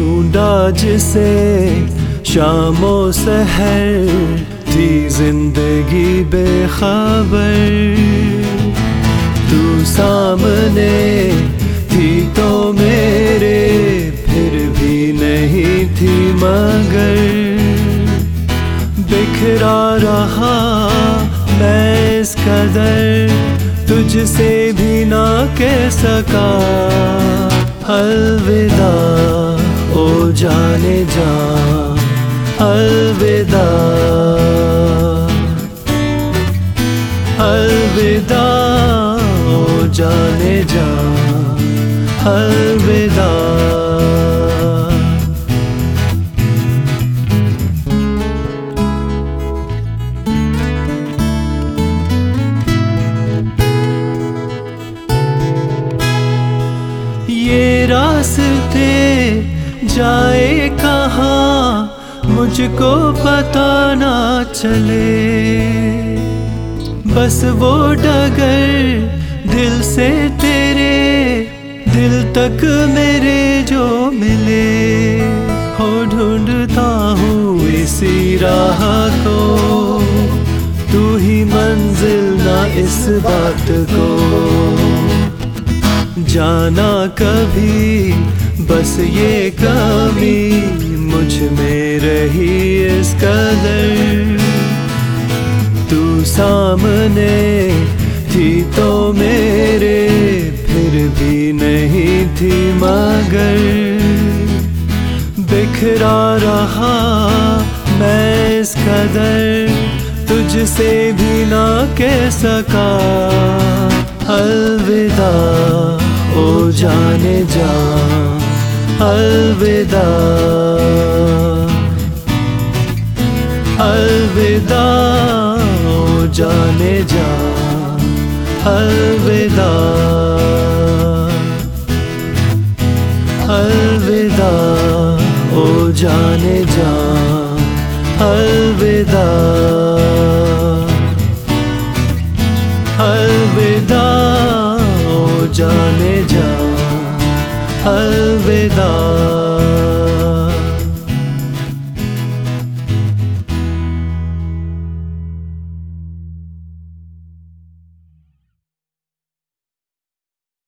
आज से शामो सहर थी ज़िंदगी बेखबर। तू सामने थी तो मेरे, फिर भी नहीं थी मगर। बिखरा रहा मैं इस कदर, तुझसे भी ना कह सका। अलविदा। ओ जाने जा अलविदा। अलविदा ओ जाने जा अलविदा। ये रास्ते जाए कहाँ, मुझको पता ना चले। बस वो डगर दिल से तेरे, दिल तक मेरे जो मिले। हो ढूंढता हूँ इसी राह को, तू ही मंजिल ना इस बात को। जाना कभी, बस ये कमी, मुझमें रही इस कदर। तू सामने थी तो मेरे, फिर भी नहीं थी मगर। बिखरा रहा मैं इस कदर, तुझसे भी ना कह सका। अलविदा। जाने जा अलविदा। अलविदा ओ जाने जा अलविदा। अलविदा ओ जाने जा अलविदा। अलविदा जाने जा। अलविदा